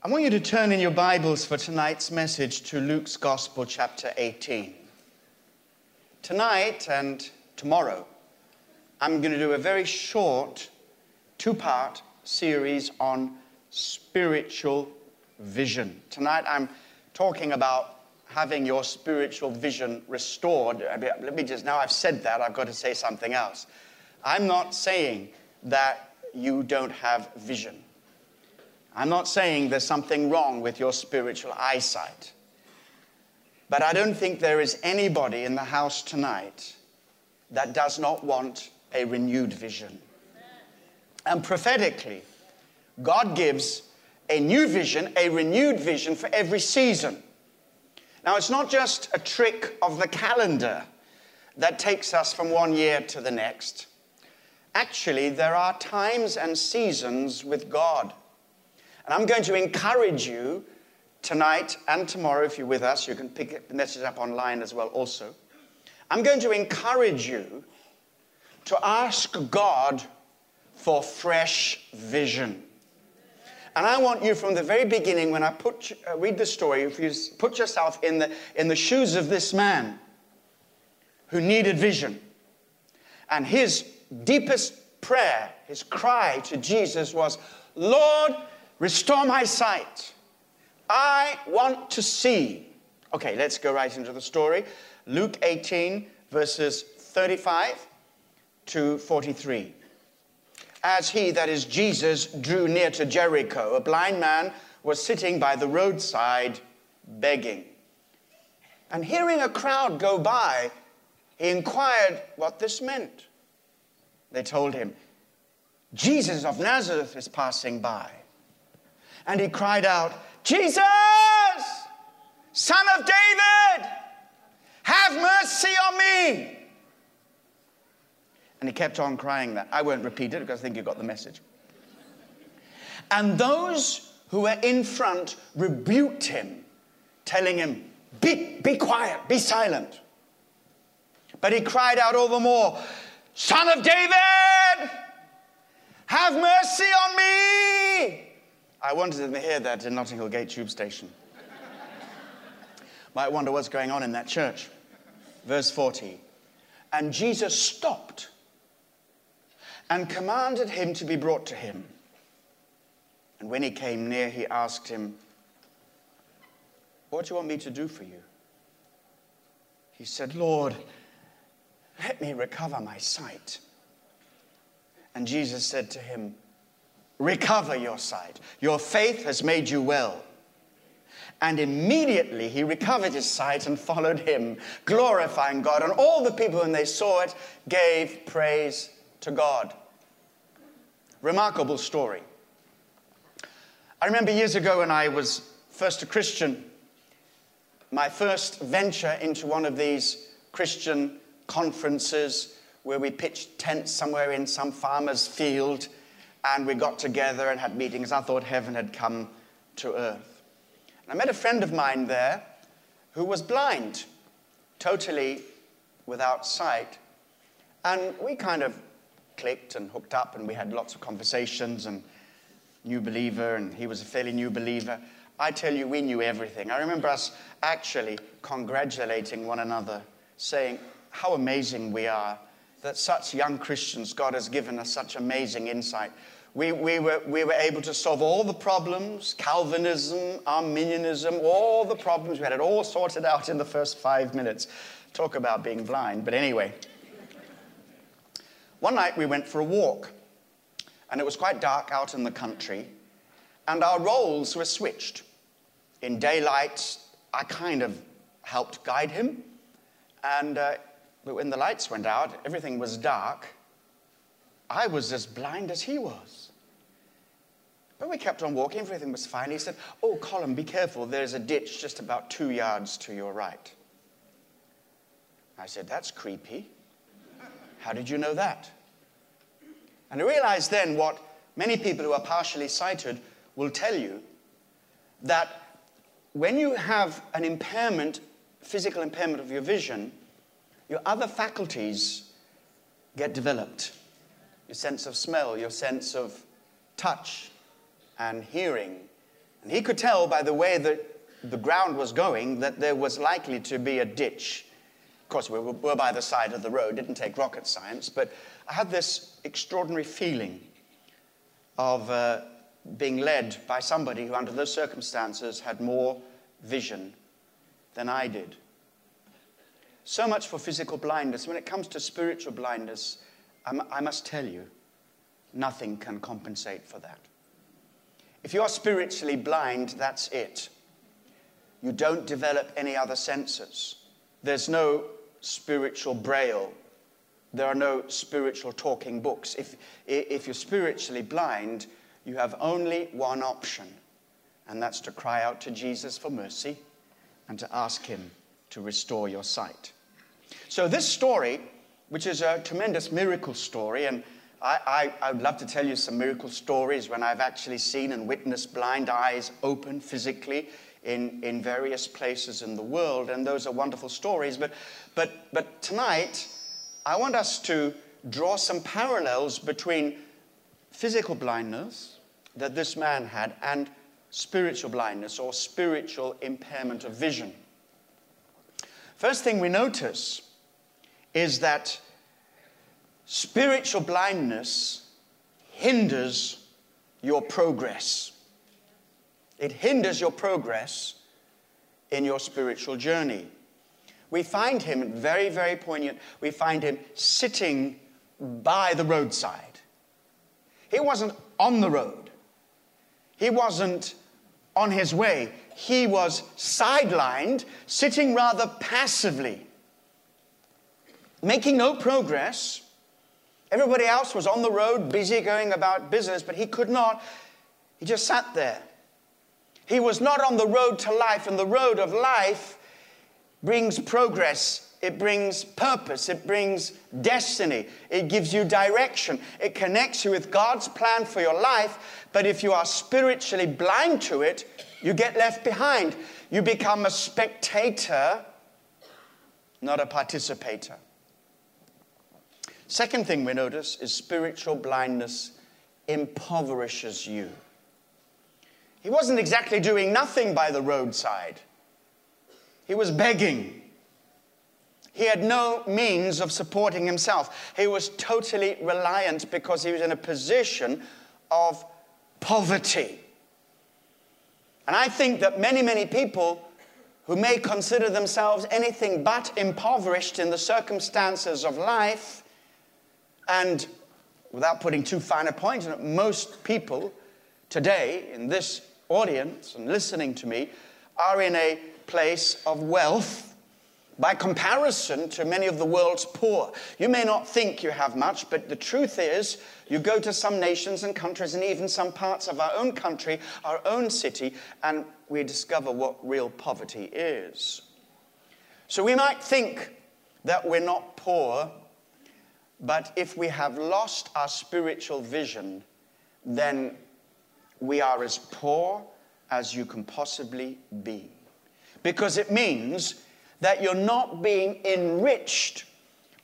I want you to turn in your Bibles for tonight's message to Luke's Gospel, chapter 18. Tonight and tomorrow, I'm going to do a very short two part series on spiritual vision. Tonight, I'm talking about having your spiritual vision restored. Let me just, now I've said that, I've got to say something else. I'm not saying that you don't have vision. I'm not saying there's something wrong with your spiritual eyesight. But I don't think there is anybody in the house tonight that does not want a renewed vision. And prophetically, God gives a new vision, a renewed vision for every season. Now, it's not just a trick of the calendar that takes us from one year to the next. Actually, there are times and seasons with God. And I'm going to encourage you tonight and tomorrow, if you're with us, you can pick the message up online as well, also. I'm going to encourage you to ask God for fresh vision. And I want you from the very beginning, when I put, uh, read the story, if you put yourself in the, in the shoes of this man who needed vision. And his deepest prayer, his cry to Jesus was, Lord, restore my sight. I want to see. Okay, let's go right into the story. Luke 18, verses 35 to 43 as he, that is Jesus, drew near to Jericho, a blind man was sitting by the roadside begging. And hearing a crowd go by, he inquired what this meant. They told him, Jesus of Nazareth is passing by. And he cried out, Jesus, Son of David, have mercy on me. And he kept on crying that. I won't repeat it because I think you got the message. And those who were in front rebuked him, telling him, Be, be quiet, be silent. But he cried out all the more, Son of David, have mercy on me. I wanted to hear that in Notting Hill Gate Tube Station. Might wonder what's going on in that church. Verse 40. And Jesus stopped and commanded him to be brought to him. And when he came near, he asked him, What do you want me to do for you? He said, Lord, let me recover my sight. And Jesus said to him, Recover your sight. Your faith has made you well. And immediately he recovered his sight and followed him, glorifying God. And all the people, when they saw it, gave praise to God. Remarkable story. I remember years ago when I was first a Christian, my first venture into one of these Christian conferences where we pitched tents somewhere in some farmer's field and we got together and had meetings. I thought heaven had come to earth. And I met a friend of mine there who was blind, totally without sight. And we kind of clicked and hooked up, and we had lots of conversations and new believer, and he was a fairly new believer. I tell you, we knew everything. I remember us actually congratulating one another, saying how amazing we are that such young Christians, God has given us such amazing insight. We, we, were, we were able to solve all the problems Calvinism, Arminianism, all the problems. We had it all sorted out in the first five minutes. Talk about being blind. But anyway, one night we went for a walk, and it was quite dark out in the country, and our roles were switched. In daylight, I kind of helped guide him, and uh, when the lights went out, everything was dark. I was as blind as he was. But we kept on walking, everything was fine. He said, Oh, Colin, be careful, there's a ditch just about two yards to your right. I said, That's creepy. How did you know that? And I realized then what many people who are partially sighted will tell you that when you have an impairment, physical impairment of your vision, your other faculties get developed. Your sense of smell, your sense of touch and hearing And he could tell by the way that the ground was going that there was likely to be a ditch. Of course, we were by the side of the road, didn't take rocket science, but I had this extraordinary feeling of uh, being led by somebody who, under those circumstances, had more vision than I did. So much for physical blindness. When it comes to spiritual blindness, I must tell you, nothing can compensate for that. If you are spiritually blind, that's it. You don't develop any other senses. There's no spiritual braille. There are no spiritual talking books. If, if you're spiritually blind, you have only one option, and that's to cry out to Jesus for mercy and to ask Him to restore your sight. So, this story, which is a tremendous miracle story, and I, I, I, would love to tell you some miracle stories when I've actually seen and witnessed blind eyes open physically in, in various places in the world, and those are wonderful stories. But, but, but tonight, I want us to draw some parallels between physical blindness that this man had and spiritual blindness or spiritual impairment of vision. First thing we notice is that spiritual blindness hinders your progress. It hinders your progress in your spiritual journey. We find him very, very poignant. We find him sitting by the roadside. He wasn't on the road, he wasn't on his way he was sidelined, sitting rather passively, making no progress. Everybody else was on the road, busy going about business, but he could not. He just sat there. He was not on the road to life, and the road of life brings progress, it brings purpose, it brings destiny, it gives you direction, it connects you with God's plan for your life. But if you are spiritually blind to it, you get left behind. You become a spectator, not a participator. Second thing we notice is spiritual blindness impoverishes you. He wasn't exactly doing nothing by the roadside, he was begging. He had no means of supporting himself. He was totally reliant because he was in a position of poverty. And I think that many, many people who may consider themselves anything but impoverished in the circumstances of life, and without putting too fine a point on it, most people today in this audience and listening to me are in a place of wealth by comparison to many of the world's poor. You may not think you have much, but the truth is, you go to some nations and countries, and even some parts of our own country, our own city, and we discover what real poverty is. So we might think that we're not poor, but if we have lost our spiritual vision, then we are as poor as you can possibly be. Because it means that you're not being enriched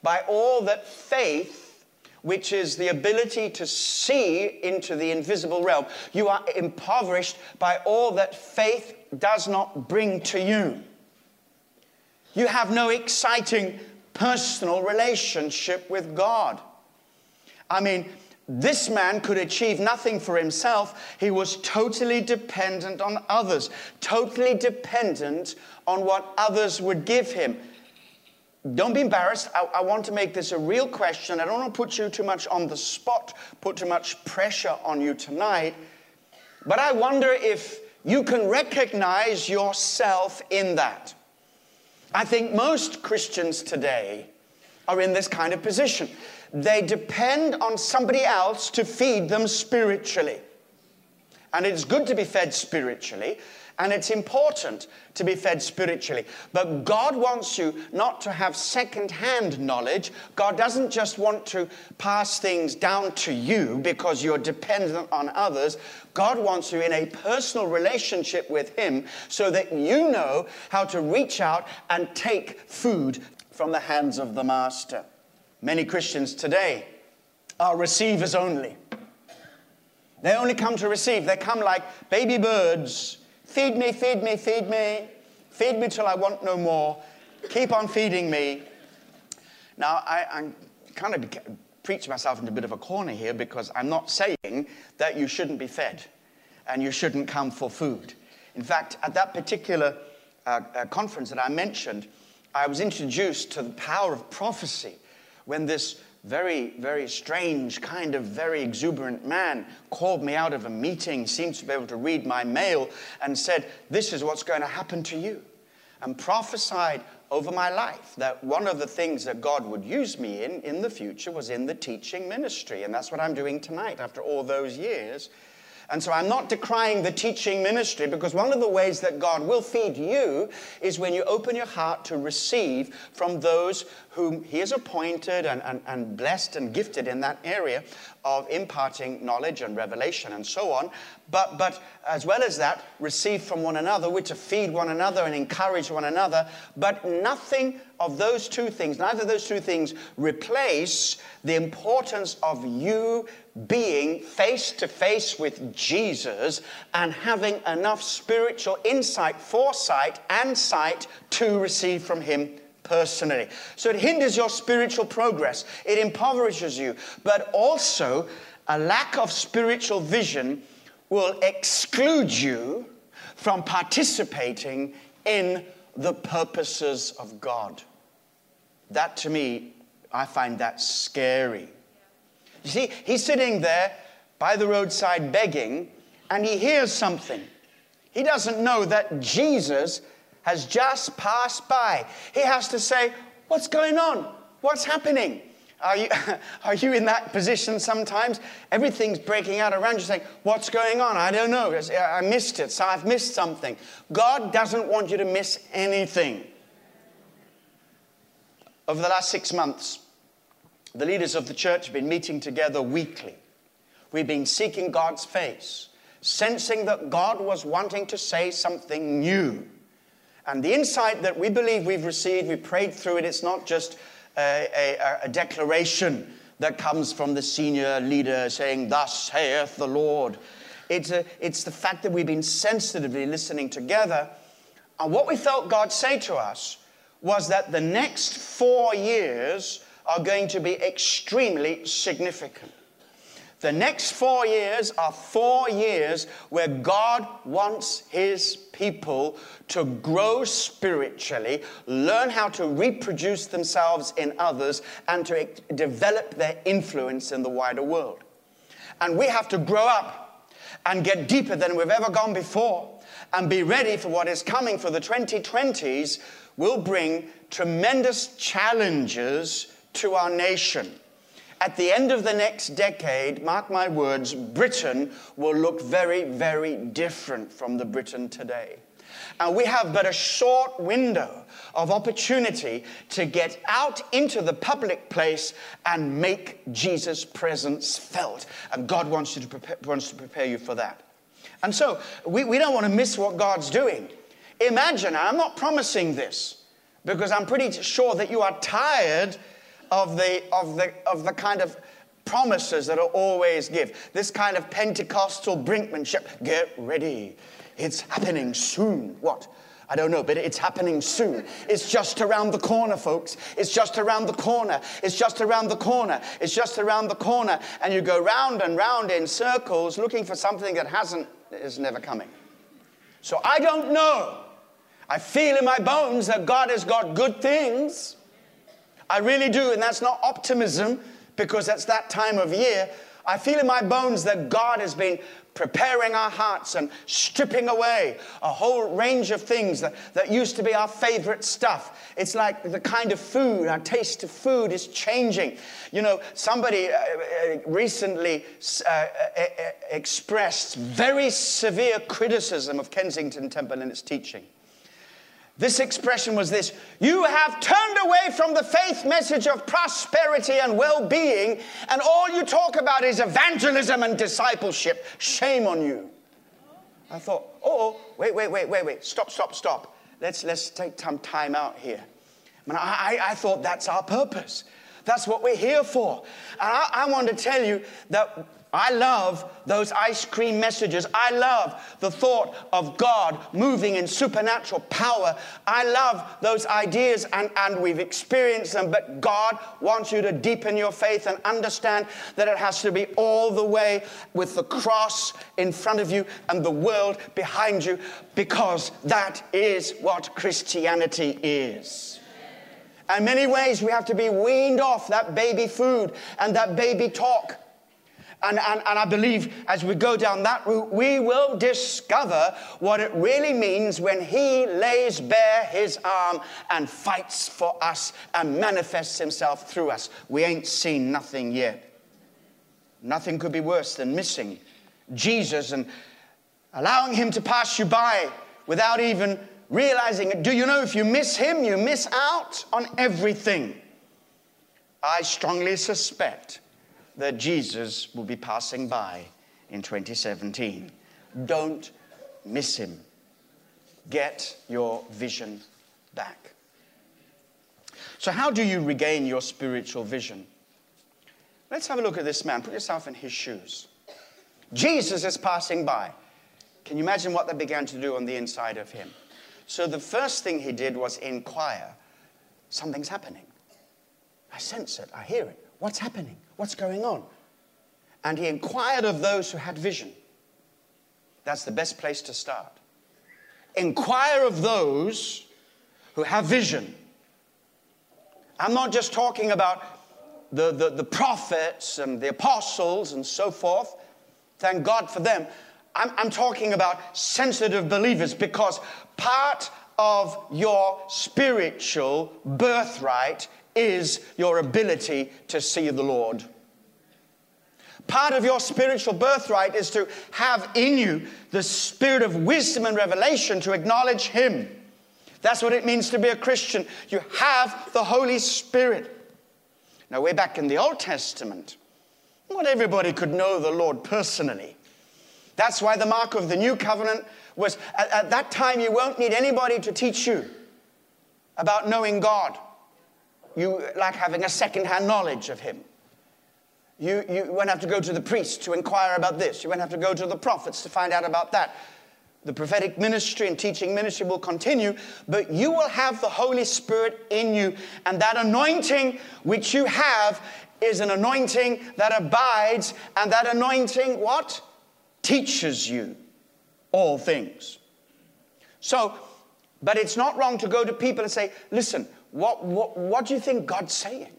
by all that faith, which is the ability to see into the invisible realm, you are impoverished by all that faith does not bring to you. You have no exciting personal relationship with God. I mean, this man could achieve nothing for himself. He was totally dependent on others, totally dependent on what others would give him. Don't be embarrassed. I, I, want to make this a real question. I don't want to put you too much on the spot, put too much pressure on you tonight. But I wonder if you can recognize yourself in that. I think most Christians today are in this kind of position they depend on somebody else to feed them spiritually. And it's good to be fed spiritually, and it's important to be fed spiritually. But God wants you not to have second hand knowledge. God doesn't just want to pass things down to you because you're dependent on others. God wants you in a personal relationship with Him so that you know how to reach out and take food from the hands of the Master. Many Christians today are receivers only. They only come to receive. They come like baby birds. Feed me, feed me, feed me. Feed me till I want no more. Keep on feeding me. Now, I, I'm kind of preach myself into a bit of a corner here because I'm not saying that you shouldn't be fed and you shouldn't come for food. In fact, at that particular uh, uh, conference that I mentioned, I was introduced to the power of prophecy when this very, very strange, kind of very exuberant man called me out of a meeting, seems to be able to read my mail, and said, This is what's going to happen to you. And prophesied over my life that one of the things that God would use me in in the future was in the teaching ministry. And that's what I'm doing tonight after all those years. And so I'm not decrying the teaching ministry because one of the ways that God will feed you is when you open your heart to receive from those whom He has appointed and, and, and blessed and gifted in that area of imparting knowledge and revelation and so on. But, but as well as that, receive from one another, we're to feed one another and encourage one another. But nothing of those two things, neither of those two things replace the importance of you being face to face with Jesus and having enough spiritual insight, foresight, and sight to receive from Him personally. So it hinders your spiritual progress, it impoverishes you, but also a lack of spiritual vision will exclude you from participating in the purposes of God. That to me, I find that scary. You see, he's sitting there by the roadside begging, and he hears something. He doesn't know that Jesus has just passed by. He has to say, What's going on? What's happening? Are you, are you in that position sometimes? Everything's breaking out around you saying, What's going on? I don't know. I missed it, so I've missed something. God doesn't want you to miss anything. Over the last six months, the leaders of the church have been meeting together weekly. We've been seeking God's face, sensing that God was wanting to say something new. And the insight that we believe we've received, we prayed through it, it's not just a, a, a declaration that comes from the senior leader saying, Thus saith the Lord. It's, a, it's the fact that we've been sensitively listening together. And what we felt God say to us was that the next four years are going to be extremely significant. The next four years are four years where God wants His people to grow spiritually, learn how to reproduce themselves in others, and to develop their influence in the wider world. And we have to grow up and get deeper than we've ever gone before and be ready for what is coming for the 2020s will bring tremendous challenges to our nation. At the end of the next decade, mark my words, Britain will look very, very different from the Britain today. And we have but a short window of opportunity to get out into the public place and make Jesus' presence felt. And God wants, you to prepare, wants to prepare you for that. And so we, we don't want to miss what God's doing. Imagine, I'm not promising this because I'm pretty sure that you are tired of the, of the, of the kind of promises that are always give. This kind of Pentecostal brinkmanship. Get ready. It's happening soon. What? I don't know, but it's happening soon. It's just around the corner, folks. It's just around the corner. It's just around the corner. It's just around the corner. And you go round and round in circles looking for something that hasn't, is never coming. So I don't know. I feel in my bones that God has got good things. I really do. And that's not optimism because that's that time of year. I feel in my bones that God has been preparing our hearts and stripping away a whole range of things that, that used to be our favorite stuff. It's like the kind of food, our taste of food is changing. You know, somebody uh, uh recently uh, expressed very severe criticism of Kensington Temple and its teaching. This expression was this You have turned away from the faith message of prosperity and well being, and all you talk about is evangelism and discipleship. Shame on you. I thought, oh, wait, wait, wait, wait, wait. Stop, stop, stop. Let's, let's take some time out here. I, mean, I, I thought that's our purpose. That's what we're here for. And I, I want to tell you that I love those ice cream messages. I love the thought of God moving in supernatural power. I love those ideas, and, and we've experienced them. But God wants you to deepen your faith and understand that it has to be all the way with the cross in front of you and the world behind you, because that is what Christianity is. In many ways, we have to be weaned off that baby food and that baby talk and, and, and I believe as we go down that route, we will discover what it really means when He lays bare His arm and fights for us and manifests Himself through us. We ain't seen nothing yet. Nothing could be worse than missing Jesus and allowing Him to pass you by without even realizing it. Do you know if you miss Him, you miss out on everything? I strongly suspect that Jesus will be passing by in 2017. Don't miss him. Get your vision back. So, how do you regain your spiritual vision? Let's have a look at this man. Put yourself in his shoes. Jesus is passing by. Can you imagine what that began to do on the inside of him? So, the first thing he did was inquire something's happening. I sense it, I hear it. What's happening? What's going on? And he inquired of those who had vision. That's the best place to start. Inquire of those who have vision. I'm not just talking about the, the, the, prophets and the apostles and so forth. Thank God for them. I'm, I'm talking about sensitive believers because part of your spiritual birthright is your ability to see the Lord. Part of your spiritual birthright is to have in you the spirit of wisdom and revelation to acknowledge Him. That's what it means to be a Christian. You have the Holy Spirit. Now, way back in the Old Testament, not everybody could know the Lord personally. That's why the mark of the new covenant was at, at that time, you won't need anybody to teach you about knowing God you like having a second-hand knowledge of him. You, you won't have to go to the priest to inquire about this. You won't have to go to the prophets to find out about that. The prophetic ministry and teaching ministry will continue, but you will have the Holy Spirit in you. And that anointing which you have is an anointing that abides, and that anointing, what? Teaches you all things. So, but it's not wrong to go to people and say, listen, what, what, what do you think God's saying?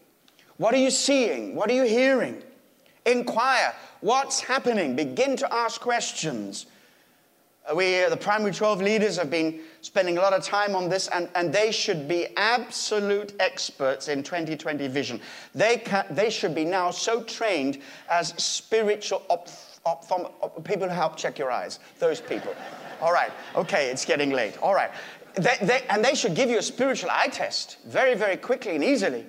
What are you seeing? What are you hearing? Inquire. What's happening? Begin to ask questions. We, uh, the primary 12 leaders, have been spending a lot of time on this, and, and they should be absolute experts in 2020 vision. They, can, they should be now so trained as spiritual op, op, op, people who help check your eyes. Those people. All right, okay, it's getting late. All right. They, they, and they should give you a spiritual eye test very, very quickly and easily.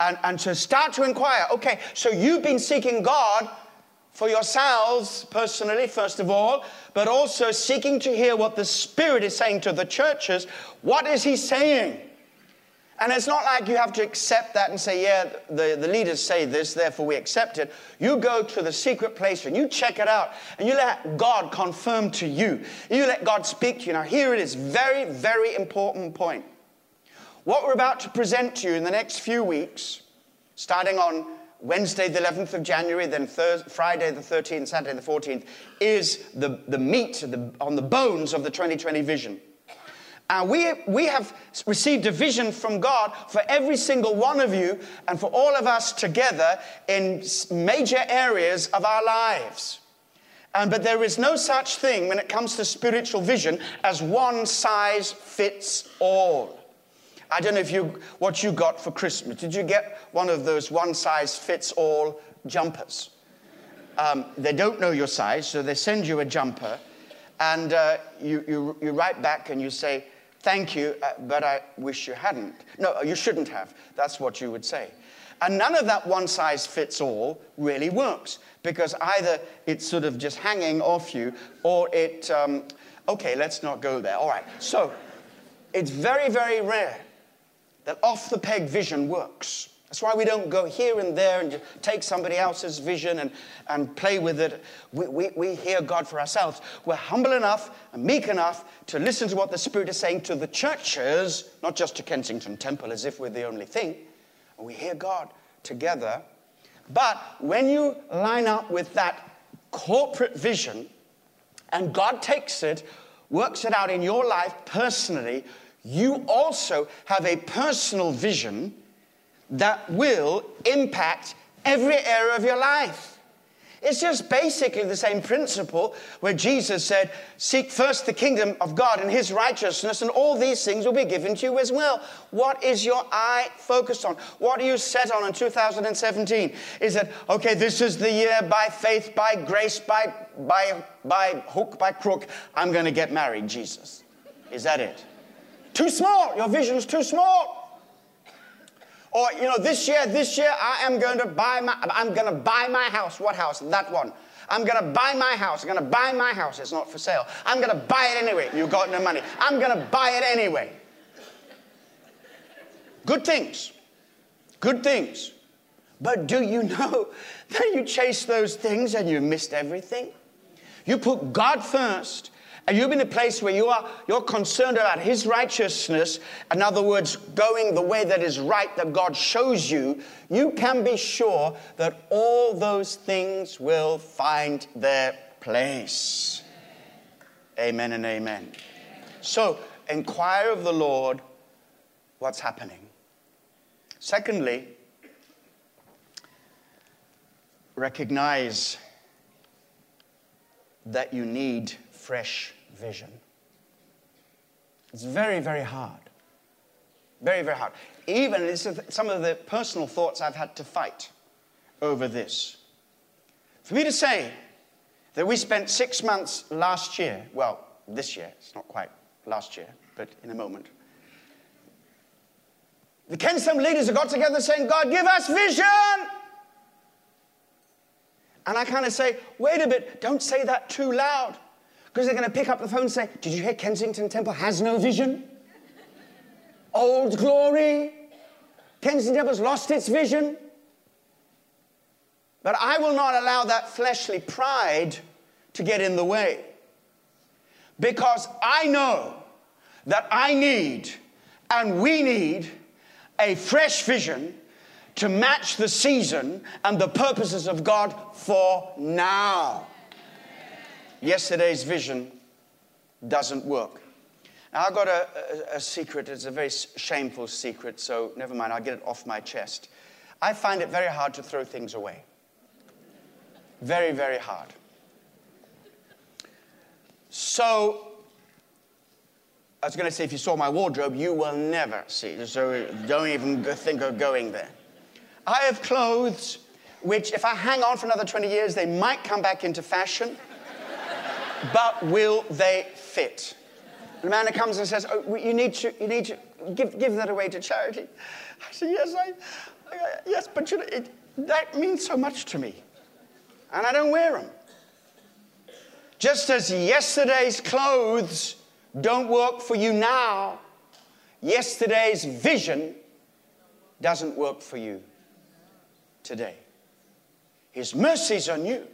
And, and to start to inquire okay, so you've been seeking God for yourselves personally, first of all, but also seeking to hear what the Spirit is saying to the churches. What is He saying? And it's not like you have to accept that and say, yeah, the, the leaders say this, therefore we accept it. You go to the secret place and you check it out and you let God confirm to you. You let God speak to you. Now, here it is very, very important point. What we're about to present to you in the next few weeks, starting on Wednesday, the 11th of January, then Thursday, Friday, the 13th, Saturday, the 14th, is the, the meat the, on the bones of the 2020 vision. And we, we have received a vision from God for every single one of you and for all of us together in major areas of our lives. And, but there is no such thing when it comes to spiritual vision as one size fits all. I don't know if you, what you got for Christmas. Did you get one of those one size fits all jumpers? Um, they don't know your size, so they send you a jumper, and uh, you, you, you write back and you say, Thank you, uh, but I wish you hadn't. No, you shouldn't have. That's what you would say. And none of that one size fits all really works because either it's sort of just hanging off you or it, um, okay, let's not go there. All right. So it's very, very rare that off the peg vision works. That's why we don't go here and there and take somebody else's vision and, and play with it. We, we, we hear God for ourselves. We're humble enough and meek enough to listen to what the Spirit is saying to the churches, not just to Kensington Temple as if we're the only thing. And we hear God together. But when you line up with that corporate vision and God takes it, works it out in your life personally, you also have a personal vision that will impact every area of your life. It's just basically the same principle where Jesus said, Seek first the kingdom of God and his righteousness, and all these things will be given to you as well. What is your eye focused on? What are you set on in 2017? Is it, okay, this is the year by faith, by grace, by, by, by hook, by crook, I'm going to get married, Jesus? Is that it? Too small. Your vision is too small. Or, you know, this year, this year, I am going to buy my, I'm going to buy my house. What house? That one. I'm going to buy my house. I'm going to buy my house. It's not for sale. I'm going to buy it anyway. You got no money. I'm going to buy it anyway. Good things. Good things. But do you know that you chase those things and you missed everything? You put God first and you've been in a place where you are you're concerned about his righteousness, in other words, going the way that is right that God shows you, you can be sure that all those things will find their place. Amen and amen. So, inquire of the Lord what's happening. Secondly, recognize that you need fresh vision. It's very, very hard. Very, very hard. Even some of the personal thoughts I've had to fight over this. For me to say that we spent six months last year, well, this year, it's not quite last year, but in a moment. The Kensington leaders have got together saying, God, give us vision. And I kind of say, wait a bit, don't say that too loud. Because they're going to pick up the phone and say, Did you hear Kensington Temple has no vision? Old glory. Kensington Temple's lost its vision. But I will not allow that fleshly pride to get in the way. Because I know that I need and we need a fresh vision to match the season and the purposes of God for now yesterday's vision doesn't work. Now, I've got a, a, a, secret. It's a very shameful secret, so never mind, I'll get it off my chest. I find it very hard to throw things away. Very, very hard. So, I was going to say, if you saw my wardrobe, you will never see. So, don't even think of going there. I have clothes which, if I hang on for another 20 years, they might come back into fashion but will they fit? The man that comes and says, oh, you need to, you need to give, give that away to charity. I said, yes, I, I yes, but you know, it, that means so much to me. And I don't wear them. Just as yesterday's clothes don't work for you now, yesterday's vision doesn't work for you today. His mercies are new.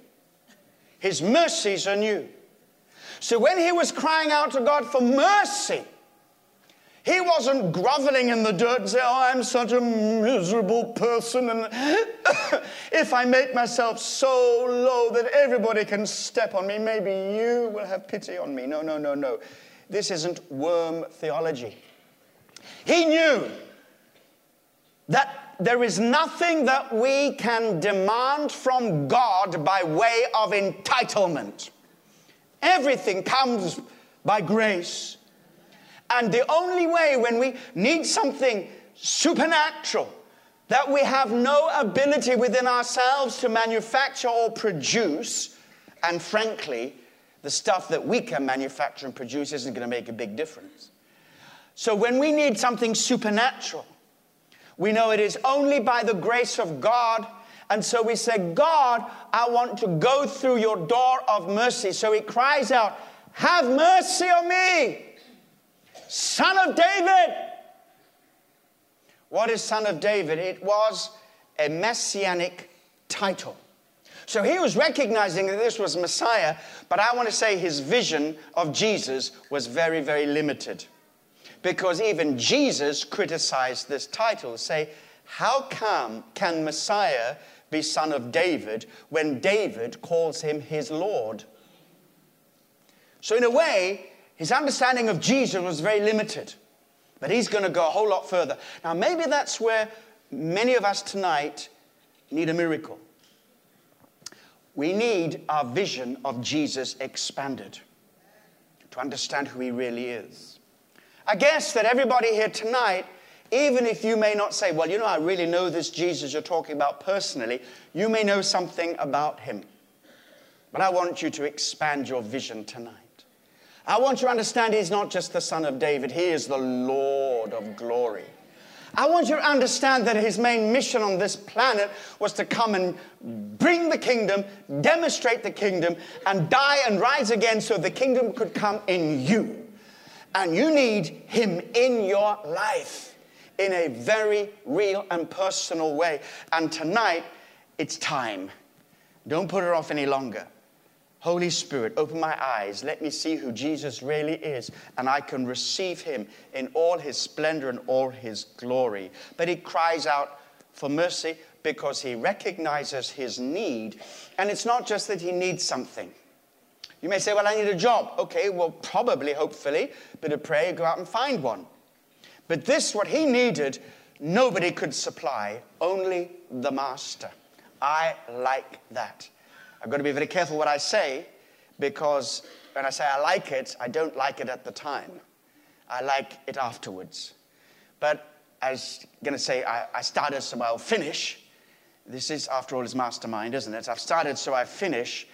His mercies are new. So when he was crying out to God for mercy, he wasn't groveling in the dirt and saying, Oh, I'm such a miserable person. And if I make myself so low that everybody can step on me, maybe you will have pity on me. No, no, no, no. This isn't worm theology. He knew that there is nothing that we can demand from God by way of entitlement. Everything comes by grace. And the only way when we need something supernatural that we have no ability within ourselves to manufacture or produce, and frankly, the stuff that we can manufacture and produce isn't going to make a big difference. So when we need something supernatural, we know it is only by the grace of God and so we say, God, I want to go through your door of mercy. So he cries out, Have mercy on me, son of David. What is Son of David? It was a messianic title. So he was recognizing that this was Messiah, but I want to say his vision of Jesus was very, very limited. Because even Jesus criticized this title, say, how come can Messiah be son of David when David calls him his Lord? So in a way, his understanding of Jesus was very limited. But he's going to go a whole lot further. Now, maybe that's where many of us tonight need a miracle. We need our vision of Jesus expanded to understand who he really is. I guess that everybody here tonight, even if you may not say, Well, you know, I really know this Jesus you're talking about personally, you may know something about him. But I want you to expand your vision tonight. I want you to understand he's not just the son of David, he is the Lord of glory. I want you to understand that his main mission on this planet was to come and bring the kingdom, demonstrate the kingdom, and die and rise again so the kingdom could come in you. And you need him in your life in a very real and personal way. And tonight, it's time. Don't put it off any longer. Holy Spirit, open my eyes. Let me see who Jesus really is, and I can receive him in all his splendor and all his glory. But he cries out for mercy because he recognizes his need. And it's not just that he needs something. You may say, Well, I need a job. Okay, well, probably, hopefully, but a prayer, go out and find one. But this, what he needed, nobody could supply, only the master. I like that. I've got to be very careful what I say because when I say I like it, I don't like it at the time. I like it afterwards. But I was going to say I, I started so I'll finish. This is, after all, his mastermind, isn't it? I've started so I finish.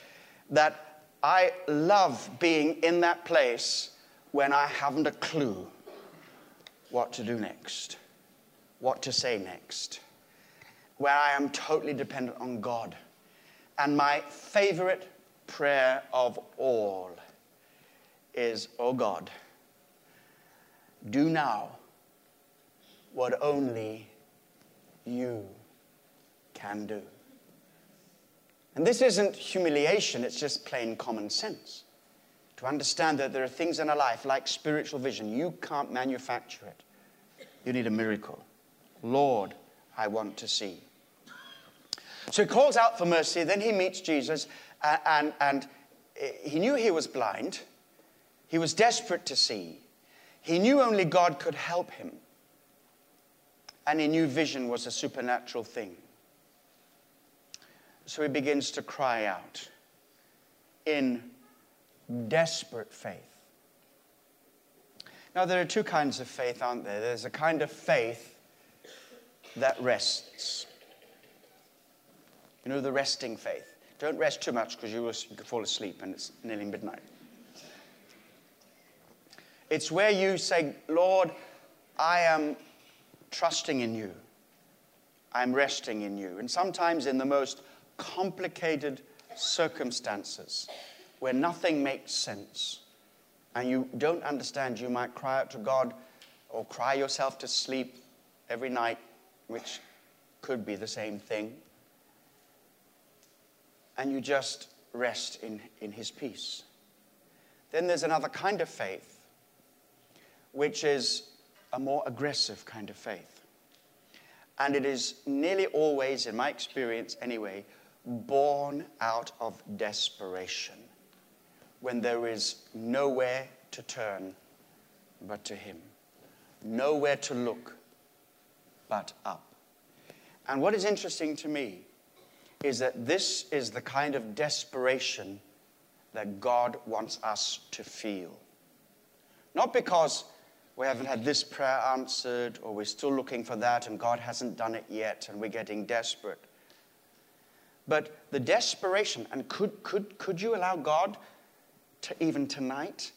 That I love being in that place when I haven't a clue what to do next, what to say next, where I am totally dependent on God. And my favorite prayer of all is, Oh God, do now what only you can do. And this isn't humiliation, it's just plain common sense. To understand that there are things in our life, like spiritual vision, you can't manufacture it. You need a miracle. Lord, I want to see. So he calls out for mercy. Then he meets Jesus, and, and, and he knew he was blind. He was desperate to see. He knew only God could help him. And he knew vision was a supernatural thing. So he begins to cry out in desperate faith. Now, there are two kinds of faith, aren't there? There's a kind of faith that rests. You know, the resting faith. Don't rest too much because you will fall asleep and it's nearly midnight. It's where you say, Lord, I am trusting in you. I'm resting in you. And sometimes in the most complicated circumstances where nothing makes sense and you don't understand, you might cry out to God or cry yourself to sleep every night, which could be the same thing and you just rest in, in his peace. Then there's another kind of faith, which is a more aggressive kind of faith. And it is nearly always, in my experience anyway, born out of desperation when there is nowhere to turn but to Him, nowhere to look but up. And what is interesting to me is that this is the kind of desperation that God wants us to feel. Not because we haven't had this prayer answered or we're still looking for that and God hasn't done it yet and we're getting desperate. But the desperation, and could, could, could you allow God to even tonight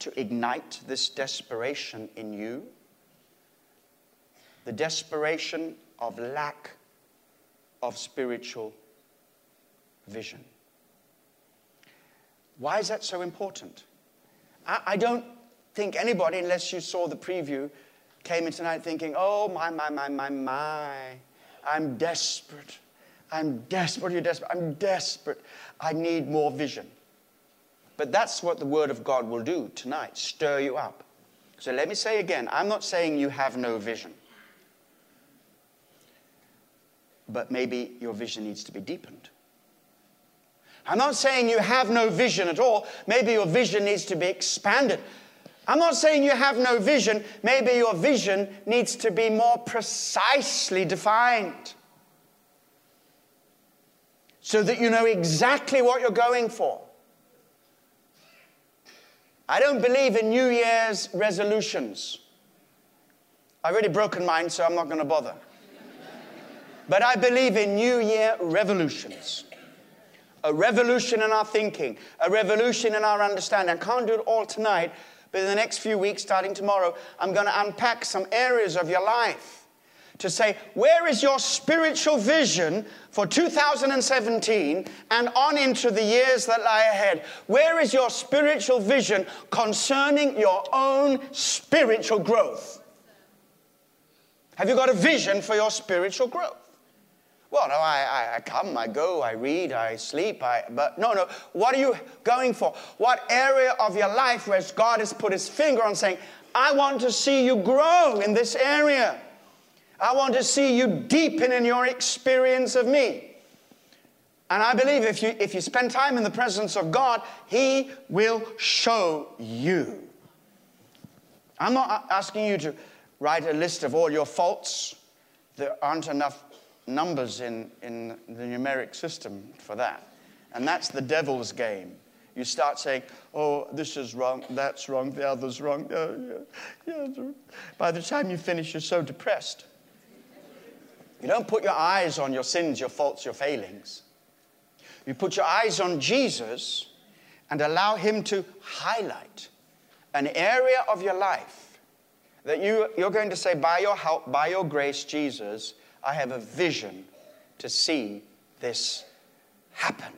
to ignite this desperation in you? The desperation of lack of spiritual vision. Why is that so important? I, I don't think anybody, unless you saw the preview, came in tonight thinking, oh, my, my, my, my, my, I'm desperate. I'm desperate. You're desperate. I'm desperate. I need more vision. But that's what the Word of God will do tonight stir you up. So let me say again I'm not saying you have no vision. But maybe your vision needs to be deepened. I'm not saying you have no vision at all. Maybe your vision needs to be expanded. I'm not saying you have no vision. Maybe your vision needs to be more precisely defined so that you know exactly what you're going for. I don't believe in New Year's resolutions. I've already broken mine, so I'm not going to bother. but I believe in New Year revolutions. A revolution in our thinking, a revolution in our understanding. I can't do it all tonight, but in the next few weeks, starting tomorrow, I'm going to unpack some areas of your life to say, where is your spiritual vision for 2017 and on into the years that lie ahead? Where is your spiritual vision concerning your own spiritual growth? Have you got a vision for your spiritual growth? Well, no, I, I, come, I go, I read, I sleep, I, but no, no. What are you going for? What area of your life where God has put his finger on saying, I want to see you grow in this area? I want to see you deepen in your experience of me. And I believe if you, if you spend time in the presence of God, He will show you. I'm not asking you to write a list of all your faults. There aren't enough numbers in, in the numeric system for that. And that's the devil's game. You start saying, oh, this is wrong, that's wrong, the other's wrong. By the time you finish, you're so depressed. You don't put your eyes on your sins, your faults, your failings. You put your eyes on Jesus and allow Him to highlight an area of your life that you, you're going to say, by your help, by your grace, Jesus, I have a vision to see this happen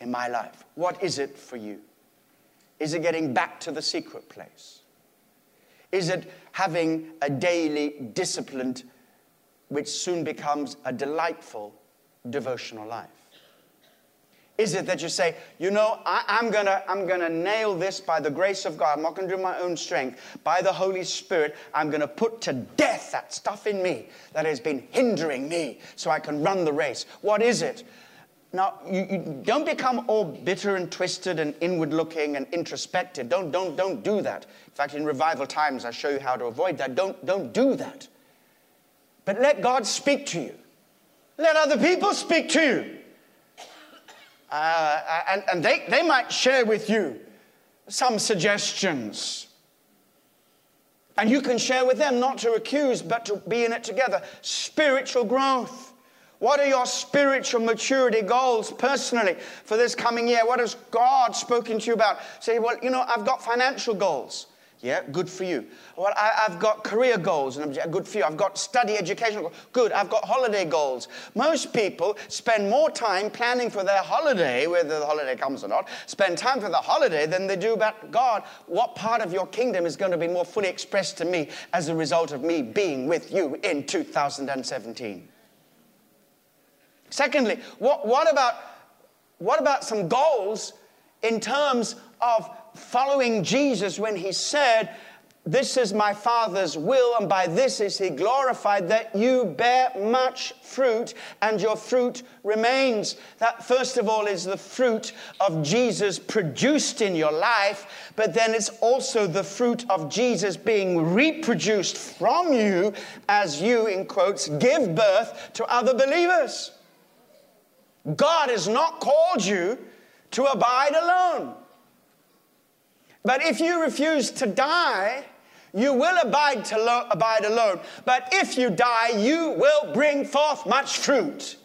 in my life. What is it for you? Is it getting back to the secret place? Is it having a daily disciplined which soon becomes a delightful devotional life? Is it that you say, you know, I, am going to I'm gonna nail this by the grace of God. I'm not going to do my own strength. By the Holy Spirit, I'm going to put to death that stuff in me that has been hindering me so I can run the race. What is it? Now, you, you don't become all bitter and twisted and inward looking and introspective. Don't, don't, don't do that. In fact, in revival times, I show you how to avoid that. Don't, don't do that. But let God speak to you. Let other people speak to you. Uh, and and they, they might share with you some suggestions. And you can share with them, not to accuse, but to be in it together. Spiritual growth. What are your spiritual maturity goals personally for this coming year? What has God spoken to you about? Say, well, you know, I've got financial goals. Yeah, good for you. Well, I, have got career goals, and good for you. I've got study education goals. Good. I've got holiday goals. Most people spend more time planning for their holiday, whether the holiday comes or not, spend time for the holiday than they do about God. What part of your kingdom is going to be more fully expressed to me as a result of me being with you in 2017? Secondly, what, what about what about some goals in terms of following Jesus when he said, This is my Father's will, and by this is he glorified, that you bear much fruit and your fruit remains. That, first of all, is the fruit of Jesus produced in your life, but then it's also the fruit of Jesus being reproduced from you as you, in quotes, give birth to other believers. God has not called you to abide alone. But if you refuse to die, you will abide, to lo- abide alone. But if you die, you will bring forth much fruit.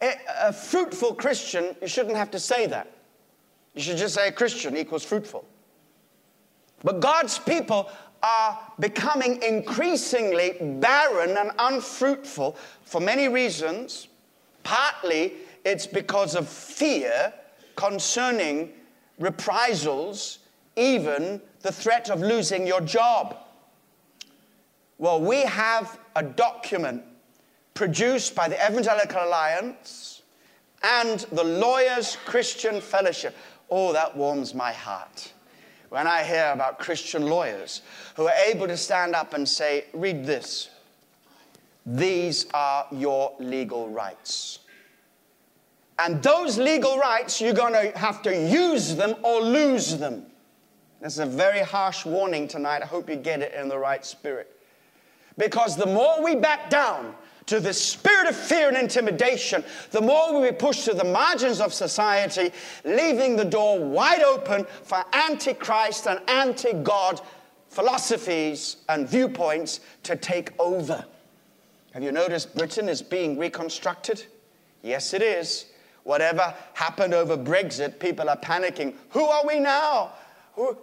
A, a fruitful Christian, you shouldn't have to say that. You should just say a Christian equals fruitful. But God's people are becoming increasingly barren and unfruitful for many reasons. Partly it's because of fear concerning reprisals, even the threat of losing your job. Well, we have a document produced by the Evangelical Alliance and the Lawyers Christian Fellowship. Oh, that warms my heart when I hear about Christian lawyers who are able to stand up and say, Read this. These are your legal rights. And those legal rights, you're going to have to use them or lose them. This is a very harsh warning tonight. I hope you get it in the right spirit. Because the more we back down to the spirit of fear and intimidation, the more we push to the margins of society, leaving the door wide open for antichrist and anti God philosophies and viewpoints to take over. Have you noticed Britain is being reconstructed? Yes, it is. Whatever happened over Brexit, people are panicking. Who are we now?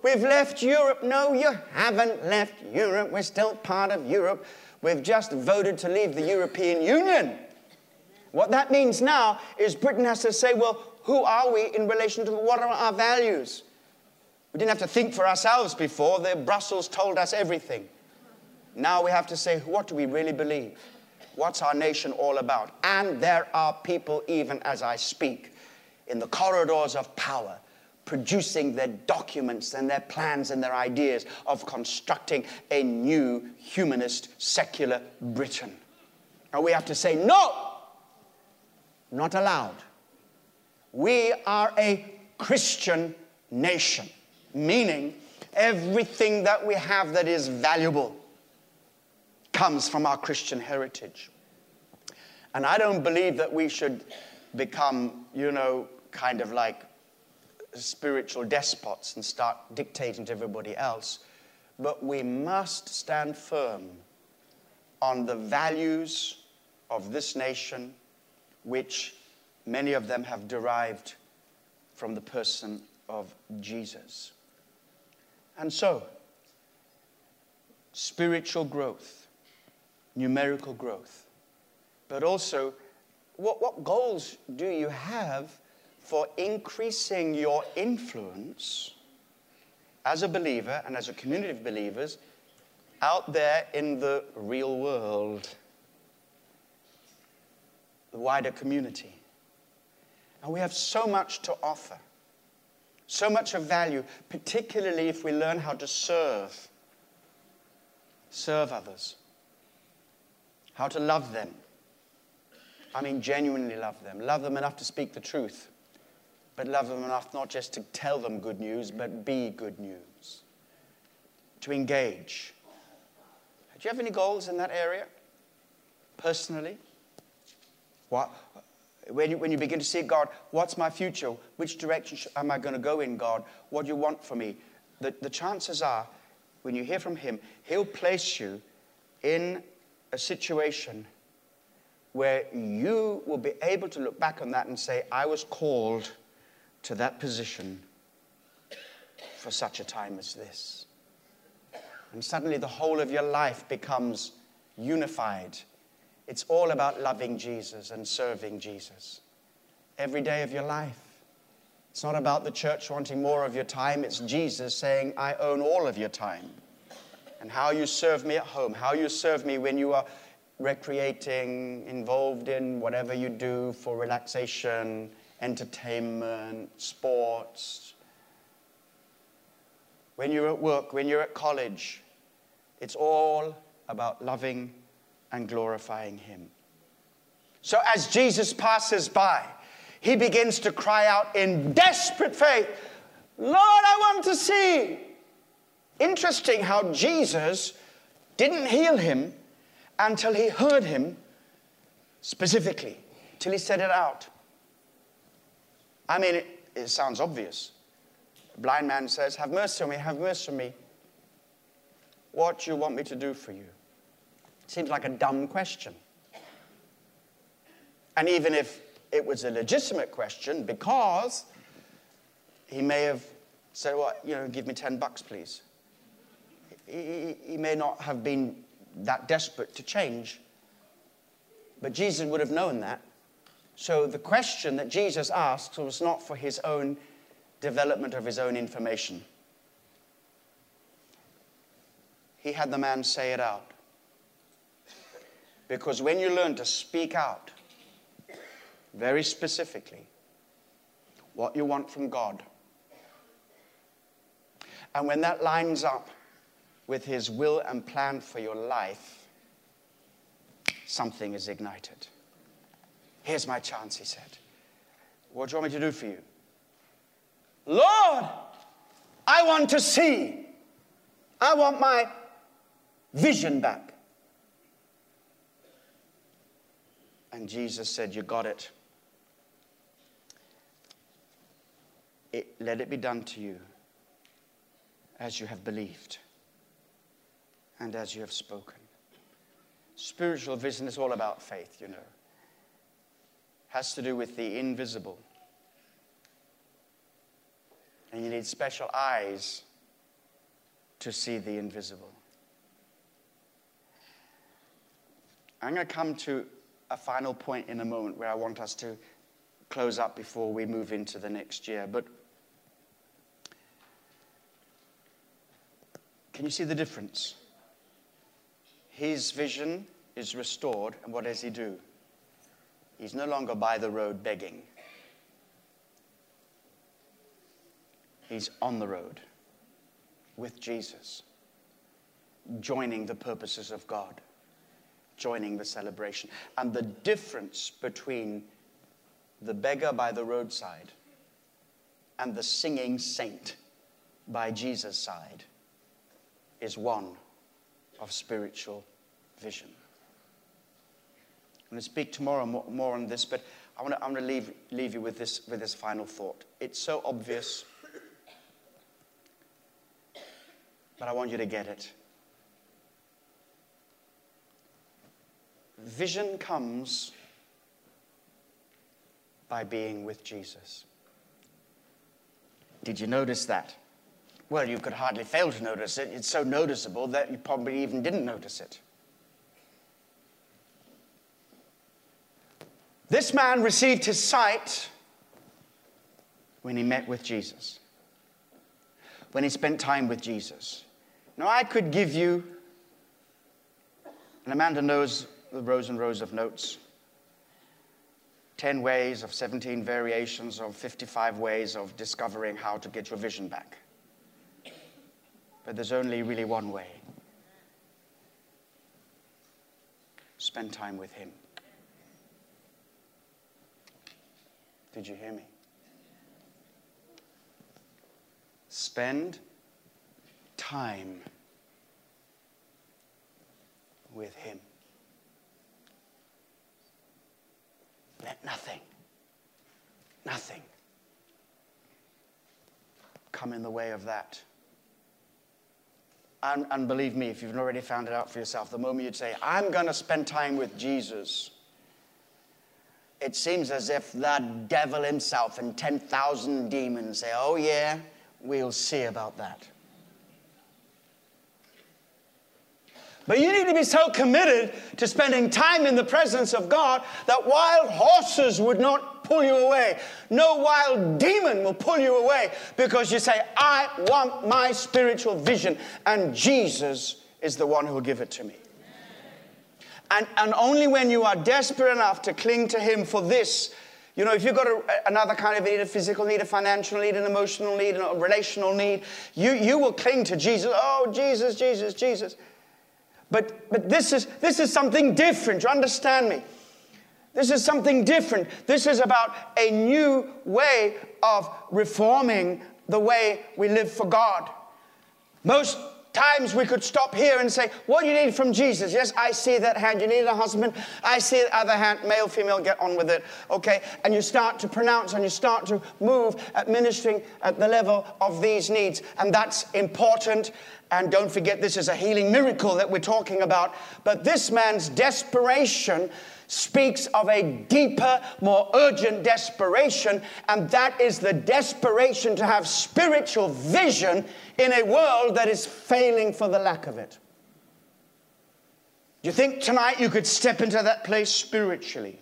We've left Europe. No, you haven't left Europe. We're still part of Europe. We've just voted to leave the European Union. What that means now is Britain has to say, well, who are we in relation to what are our values? We didn't have to think for ourselves before. The Brussels told us everything. Now we have to say, what do we really believe? What's our nation all about? And there are people, even as I speak, in the corridors of power producing their documents and their plans and their ideas of constructing a new humanist secular Britain. And we have to say, no, not allowed. We are a Christian nation, meaning everything that we have that is valuable comes from our Christian heritage. And I don't believe that we should become, you know, kind of like spiritual despots and start dictating to everybody else, but we must stand firm on the values of this nation, which many of them have derived from the person of Jesus. And so, spiritual growth, numerical growth, but also what, what goals do you have for increasing your influence as a believer and as a community of believers out there in the real world, the wider community. And we have so much to offer, so much of value, particularly if we learn how to serve, serve others, how to love them. I mean, genuinely love them, love them enough to speak the truth but love them enough not just to tell them good news, but be good news. To engage. Do you have any goals in that area? Personally? What? When you, when you begin to see God, what's my future? Which direction am I going to go in, God? What do you want for me? The, the chances are, when you hear from Him, He'll place you in a situation where you will be able to look back on that and say, I was called to that position for such a time as this. And suddenly the whole of your life becomes unified. It's all about loving Jesus and serving Jesus every day of your life. It's not about the church wanting more of your time, it's Jesus saying, I own all of your time. And how you serve me at home, how you serve me when you are recreating, involved in whatever you do for relaxation, entertainment, sports. When you're at work, when you're at college, it's all about loving and glorifying Him. So as Jesus passes by, he begins to cry out in desperate faith, Lord, I want to see. Interesting how Jesus didn't heal him until he heard him specifically, till he said it out. I mean, it, it sounds obvious. A blind man says, Have mercy on me, have mercy on me. What do you want me to do for you? Seems like a dumb question. And even if it was a legitimate question, because he may have said, Well, you know, give me 10 bucks, please. He, he may not have been that desperate to change. But Jesus would have known that. So the question that Jesus asked was not for his own development of his own information. He had the man say it out. Because when you learn to speak out very specifically what you want from God, and when that lines up with His will and plan for your life, something is ignited. Here's my chance, he said. What do you want me to do for you? Lord, I want to see. I want my vision back. And Jesus said, You got it. it. Let it be done to you as you have believed and as you have spoken. Spiritual vision is all about faith, you know. Has to do with the invisible. And you need special eyes to see the invisible. I'm going to come to a final point in a moment where I want us to close up before we move into the next year. But can you see the difference? His vision is restored, and what does he do? He's no longer by the road begging. He's on the road with Jesus, joining the purposes of God joining the celebration. And the difference between the beggar by the roadside and the singing saint by Jesus' side is one of spiritual vision. I'm going to speak tomorrow more, on this, but I want to, I'm going to leave, leave you with this, with this final thought. It's so obvious, but I want you to get it. Vision comes by being with Jesus. Did you notice that? Well, you could hardly fail to notice it. It's so noticeable that you probably even didn't notice it. This man received his sight when he met with Jesus, when he spent time with Jesus. Now, I could give you, and Amanda knows the rows and rows of notes. 10 ways of 17 variations of 55 ways of discovering how to get your vision back. But there's only really one way spend time with Him. Did you hear me? Spend time with Him. Let nothing, nothing come in the way of that. And, and, believe me, if you've already found it out for yourself, the moment you'd say, I'm going to spend time with Jesus, it seems as if that devil himself and 10,000 demons say, Oh, yeah, we'll see about that. But you need to be so committed to spending time in the presence of God that wild horses would not pull you away. No wild demon will pull you away because you say, I want my spiritual vision, and Jesus is the one who will give it to me. And, and only when you are desperate enough to cling to Him for this, you know, if you've got a, another kind of need, a physical need, a financial need, an emotional need, a relational need, you, you will cling to Jesus. Oh, Jesus, Jesus, Jesus. But, but this, is, this is something different. You understand me? This is something different. This is about a new way of reforming the way we live for God. Most times we could stop here and say, What do you need from Jesus? Yes, I see that hand. You need a husband. I see the other hand. Male, female, get on with it. Okay? And you start to pronounce and you start to move at ministering at the level of these needs. And that's important. And don't forget, this is a healing miracle that we're talking about. But this man's desperation speaks of a deeper, more urgent desperation, and that is the desperation to have spiritual vision in a world that is failing for the lack of it. Do you think tonight you could step into that place spiritually?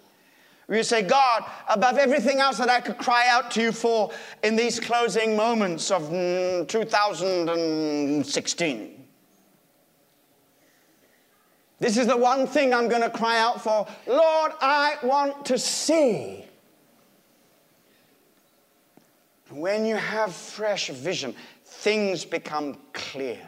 Where You say, God, above everything else that I could cry out to you for in these closing moments of mm, 2016, This is the one thing I'm going to cry out for. Lord, I want to see. When you have fresh vision, things become clear.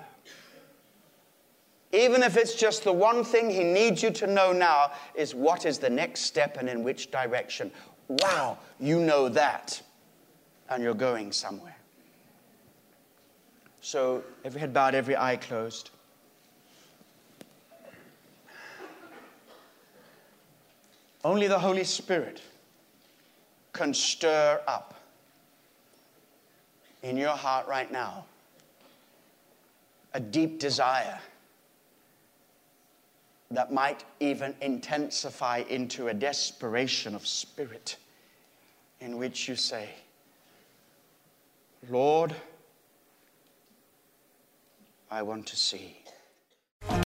Even if it's just the one thing he needs you to know now is what is the next step and in which direction. Wow, you know that. And you're going somewhere. So, every head bowed, every eye closed. Only the Holy Spirit can stir up in your heart right now a deep desire that might even intensify into a desperation of spirit in which you say, Lord, I want to see.